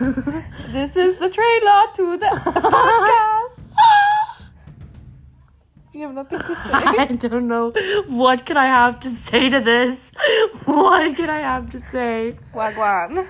this is the trailer to the podcast. you have nothing to say. I don't know. What can I have to say to this? What can I have to say? Wagwan.